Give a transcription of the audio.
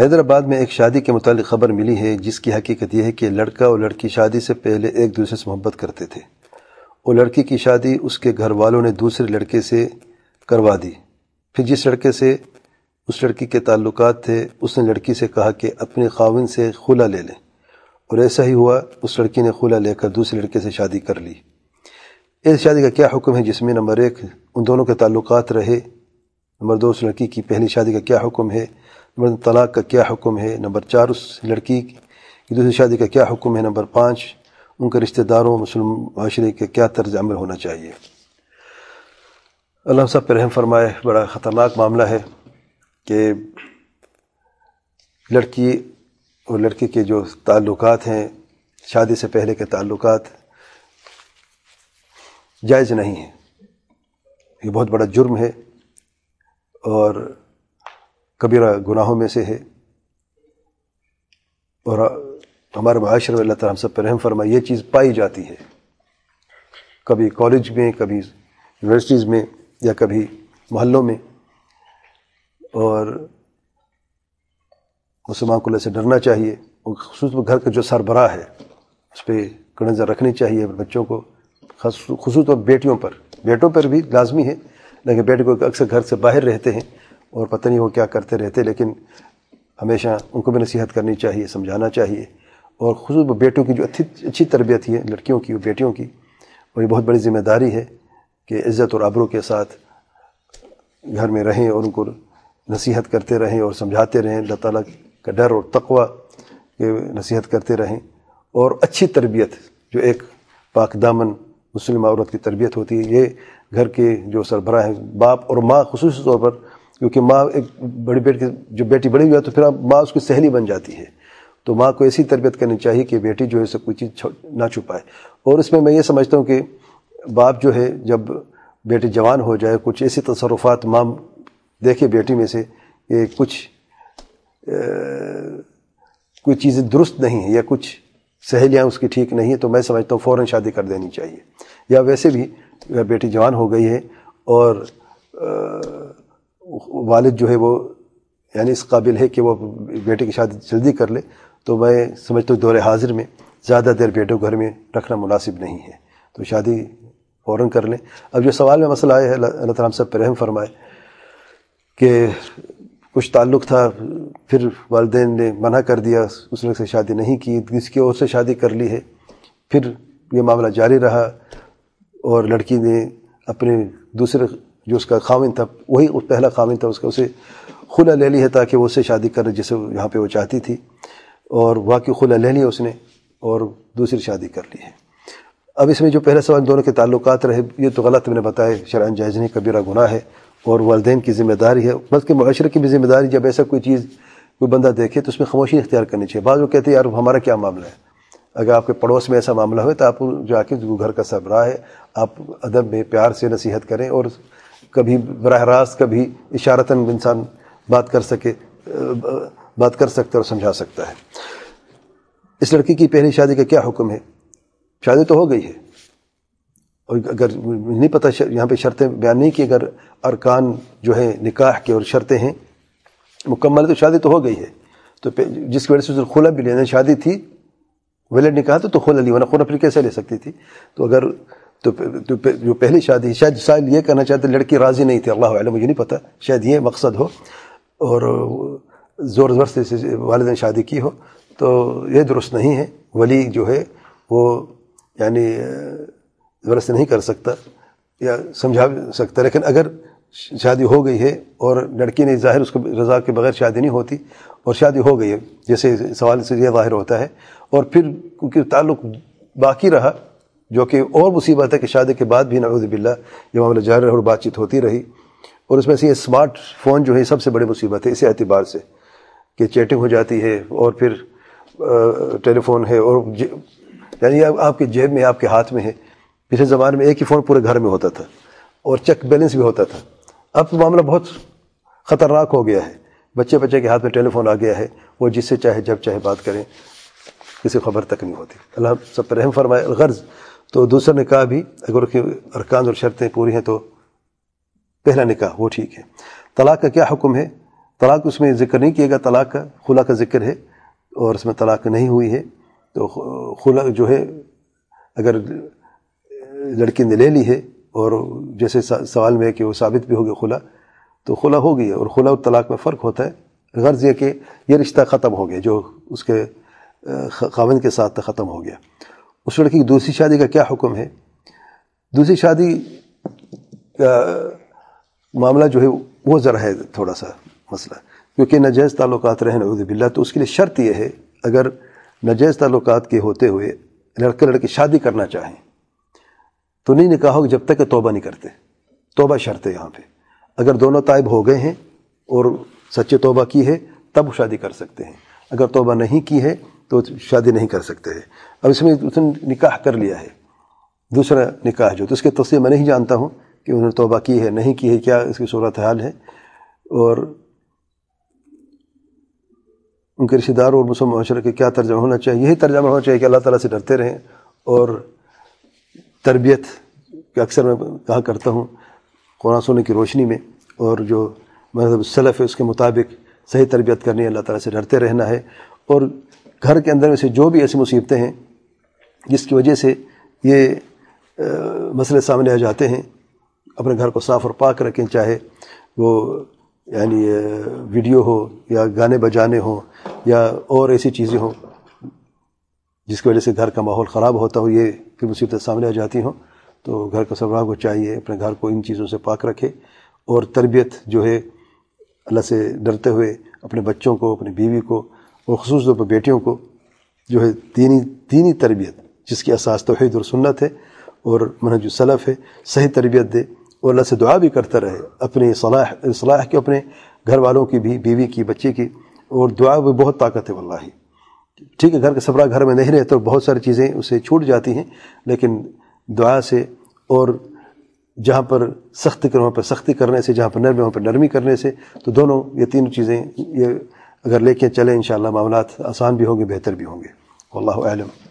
حیدرآباد میں ایک شادی کے متعلق خبر ملی ہے، جس کی حقیقت یہ ہے کہ لڑکا اور لڑکی شادی سے پہلے ایک دوسرے سے محبت کرتے تھے۔ اور لڑکی کی شادی اس کے گھر والوں نے دوسرے لڑکے سے کروا دی۔ پھر جس لڑکے سے اس لڑکی کے تعلقات تھے، اس نے لڑکی سے کہا کہ اپنے خاون سے خلا لے لیں۔ اور ایسا ہی ہوا، اس لڑکی نے خلا لے کر دوسرے لڑکے سے شادی کر لی۔ اس شادی کا کیا حکم ہے؟ جس میں نمبر ایک، ان دونوں کے تعلقات رہے۔ نمبر دو، اس لڑکی کی پہلی شادی کا کیا حکم ہے؟ نمبر طلاق کا کیا حکم ہے؟ نمبر چار، اس لڑکی کی دوسری شادی کا کیا حکم ہے؟ نمبر پانچ، ان کے رشتہ داروں مسلم معاشرے کے کیا طرز عمل ہونا چاہیے؟ اللہ صاحب پہ رحم فرمائے، بڑا خطرناک معاملہ ہے کہ لڑکی اور لڑکی کے جو تعلقات ہیں، شادی سے پہلے کے تعلقات جائز نہیں ہیں۔ یہ بہت بڑا جرم ہے اور کبیرہ گناہوں میں سے ہے۔ اور ہمارے معاشرے اللہ تعالیٰ ہم سب پہ رحم فرما یہ چیز پائی جاتی ہے۔ کبھی کالج میں، کبھی یونیورسٹیز میں یا کبھی محلوں میں۔ اور مسلمان کو سے ڈرنا چاہیے خصوص گھر کا جو سربراہ ہے، اس پہ نظر رکھنی چاہیے بچوں کو خصوص طور بیٹیوں پر۔ بیٹوں پر بھی لازمی ہے، لیکن بیٹے کو اکثر گھر سے باہر رہتے ہیں۔ اور پتہ نہیں وہ کیا کرتے رہتے، لیکن ہمیشہ ان کو بھی نصیحت کرنی چاہیے، سمجھانا چاہیے۔ اور خصوص بیٹوں کی جو اچھی اچھی تربیت ہے لڑکیوں کی، بیٹیوں کی، اور یہ بہت بڑی ذمہ داری ہے کہ عزت اور ابرو کے ساتھ گھر میں رہیں اور ان کو نصیحت کرتے رہیں اور سمجھاتے رہیں۔ اللہ تعالیٰ کا ڈر اور تقوی کے نصیحت کرتے رہیں۔ اور اچھی تربیت، جو ایک پاک دامن مسلم عورت کی تربیت ہوتی ہے، یہ گھر کے جو سربراہ ہیں، باپ اور ماں خصوصی طور پر کیونکہ ماں ایک بڑی بیٹی جو بیٹی بڑی ہوئی ہے تو پھر ماں اس کی سہیلی بن جاتی ہے۔ تو ماں کو ایسی تربیت کرنی چاہیے کہ بیٹی جو ہے اسے کوئی چیز نہ چھپائے۔ اور اس میں میں یہ سمجھتا ہوں کہ باپ جو ہے جب بیٹی جوان ہو جائے، کچھ ایسی تصرفات ماں دیکھے بیٹی میں سے کہ کچھ کوئی چیزیں درست نہیں ہیں یا کچھ سہیلیاں اس کی ٹھیک نہیں ہیں، تو میں سمجھتا ہوں فوراً شادی کر دینی چاہیے۔ یا ویسے بھی بیٹی جوان ہو گئی ہے اور والد جو ہے وہ یعنی اس قابل ہے کہ وہ بیٹے کی شادی جلدی کر لے، تو میں سمجھتا ہوں دور حاضر میں زیادہ دیر بیٹے کو گھر میں رکھنا مناسب نہیں ہے۔ تو شادی فوراً کر لیں۔ اب جو سوال میں مسئلہ آیا ہے، اللہ تعالیٰ سب پہ رحم فرمائے کہ کچھ تعلق تھا، پھر والدین نے منع کر دیا، اس نے سے شادی نہیں کی کسی کی اور سے شادی کر لی ہے۔ پھر یہ معاملہ جاری رہا اور لڑکی نے اپنے دوسرے جو اس کا خامن تھا، وہی پہلا خامن تھا، اس کا اسے خلا لے لی ہے تاکہ وہ اس سے شادی کر جسے یہاں پہ وہ چاہتی تھی۔ اور واقعی خلا لے لی اس نے اور دوسری شادی کر لی ہے۔ اب اس میں جو پہلا سوال، دونوں کے تعلقات رہے، یہ تو غلط میں نے بتایا، شرعن جائز نہیں، کبیرہ گناہ ہے اور والدین کی ذمہ داری ہے۔ بلکہ معاشرے کی بھی ذمہ داری، جب ایسا کوئی چیز، کوئی بندہ دیکھے تو اس میں خاموشی اختیار کرنی چاہیے۔ بعض وہ کہتے ہیں، یار ہمارا کیا معاملہ ہے؟ اگر آپ کے پڑوس میں ایسا معاملہ ہوئے تو آپ جا کے گھر کا سربراہ ہے، آپ ادب میں پیار سے نصیحت کریں اور کبھی براہ راست کبھی اشارتاً انسان بات کر سکے، بات کر سکتا ہے اور سمجھا سکتا ہے۔ اس لڑکی کی پہلی شادی کا کیا حکم ہے؟ شادی تو ہو گئی ہے۔ اور اگر نہیں پتہ یہاں پہ شرطیں بیان نہیں کی، اگر ارکان جو ہے نکاح کے اور شرطیں ہیں، مکمل تو شادی تو ہو گئی ہے۔ تو جس کی وجہ سے خلا بھی لینا شادی تھی ویلڈ نکاح تو خلا لی، ورنہ خلا پھر کیسے لے سکتی تھی؟ تو اگر تو جو پہلی شادی شاید سائل یہ کرنا چاہتے لڑکی راضی نہیں تھی، اللہ علیہ مجھے نہیں پتہ شاید یہ مقصد ہو۔ اور زور زور سے والد نے شادی کی ہو۔ تو یہ درست نہیں ہے۔ ولی جو ہے، وہ یعنی زور سے نہیں کر سکتا یا سمجھا سکتا۔ لیکن اگر شادی ہو گئی ہے اور لڑکی نے ظاہر اس کو رضا کے بغیر شادی نہیں ہوتی اور شادی ہو گئی ہے، جیسے سوال سے یہ ظاہر ہوتا ہے۔ اور پھر کیونکہ تعلق باقی رہا جو کہ اور مصیبت ہے کہ شادی کے بعد بھی نعوذ باللہ یہ معاملہ جاری رہا اور بات چیت ہوتی رہی اور اس میں سے یہ اسمارٹ فون جو ہے سب سے بڑی مصیبت ہے، اسی اعتبار سے کہ چیٹنگ ہو جاتی ہے اور پھر ٹیلی فون ہے اور جی، یعنی آپ کے جیب میں، آپ کے ہاتھ میں ہے۔ پچھلے زمانے میں ایک ہی فون پورے گھر میں ہوتا تھا اور چیک بیلنس بھی ہوتا تھا۔ اب تو معاملہ بہت خطرناک ہو گیا ہے۔ بچے بچے کے ہاتھ میں ٹیلی فون آ گیا ہے۔ وہ جس سے چاہے، جب چاہے بات کریں، کسی خبر تک نہیں ہوتی۔ اللہ سب پر رحم فرمائے۔ الغرض تو دوسرا نکاح بھی اگر ارکان اور شرطیں پوری ہیں تو پہلا نکاح، وہ ٹھیک ہے۔ طلاق کا کیا حکم ہے؟ طلاق اس میں ذکر نہیں کیے گا، طلاق کا، خلا کا ذکر ہے اور اس میں طلاق نہیں ہوئی ہے۔ تو خلا جو ہے، اگر لڑکی نے لے لی ہے اور جیسے سوال میں ہے کہ وہ ثابت بھی ہو گیا خلا، تو خلا ہو گئی ہے اور خلا اور طلاق میں فرق ہوتا ہے۔ غرض یہ کہ یہ رشتہ ختم ہو گیا، جو اس کے خاون کے ساتھ ختم ہو گیا۔ اس لڑکی کی دوسری شادی کا کیا حکم ہے؟ دوسری شادی کا معاملہ جو ہے وہ ذرا ہے، تھوڑا سا مسئلہ۔ کیونکہ نجائز تعلقات رہنے عود باللہ، تو اس کے لیے شرط یہ ہے، اگر نجائز تعلقات کے ہوتے ہوئے لڑکے لڑکی شادی کرنا چاہیں، تو نہیں نکاح ہوگا جب تک کہ توبہ نہیں کرتے۔ توبہ شرط ہے یہاں پہ۔ اگر دونوں طائب ہو گئے ہیں اور سچے توبہ کی ہے، تب شادی کر سکتے ہیں۔ اگر توبہ نہیں کی ہے تو شادی نہیں کر سکتے ہیں۔ اب اس میں اس نے نکاح کر لیا ہے۔ دوسرا نکاح جو، تو اس کے تفصیل میں نہیں جانتا ہوں کہ انہوں نے توبہ کی ہے، نہیں کی ہے، کیا اس کی صورت حال ہے۔ اور ان کے رشتہ دار اور مسلم معاشرے کے کیا ترجمہ ہونا چاہیے؟ یہی ترجمہ ہونا چاہیے کہ اللہ تعالیٰ سے ڈرتے رہیں۔ اور تربیت کہ اکثر میں کہا کرتا ہوں، قرآن سونے کی روشنی میں۔ اور جو مذہب سلف ہے، اس کے مطابق صحیح تربیت کرنی ہے، اللہ تعالیٰ سے ڈرتے رہنا ہے۔ اور گھر کے اندر میں سے جو بھی ایسی مصیبتیں ہیں، جس کی وجہ سے یہ مسئلے سامنے آ جاتے ہیں، اپنے گھر کو صاف اور پاک رکھیں، چاہے وہ یعنی ویڈیو ہو یا گانے بجانے ہوں یا اور ایسی چیزیں ہوں جس کی وجہ سے گھر کا ماحول خراب ہوتا ہو، یہ پھر مصیبتیں سامنے آ جاتی ہوں۔ تو گھر کا سبراہ کو چاہیے، اپنے گھر کو ان چیزوں سے پاک رکھے۔ اور تربیت جو ہے اللہ سے ڈرتے ہوئے اپنے بچوں کو، اپنی بیوی کو اور خصوص طور پر بیٹیوں کو جو ہے دینی دینی تربیت، جس کی اساس توحید اور سنت ہے اور منہج السلف ہے، صحیح تربیت دے اور اللہ سے دعا بھی کرتا رہے اپنی صلاح صلاح کے، اپنے گھر والوں کی بھی، بیوی کی، بچے کی اور دعا بھی بہت طاقت ہے واللہ۔ ٹھیک ہے، گھر کا سبراہ گھر میں نہیں رہے تو بہت ساری چیزیں اسے چھوٹ جاتی ہیں، لیکن دعا سے اور جہاں پر سختی وہاں پر سختی کرنے سے، جہاں پر نرمی وہاں پر نرمی کرنے سے، تو دونوں یہ تین چیزیں یہ اگر لے کے چلیں انشاءاللہ معاملات آسان بھی ہوں گے، بہتر بھی ہوں گے۔ واللہ اعلم۔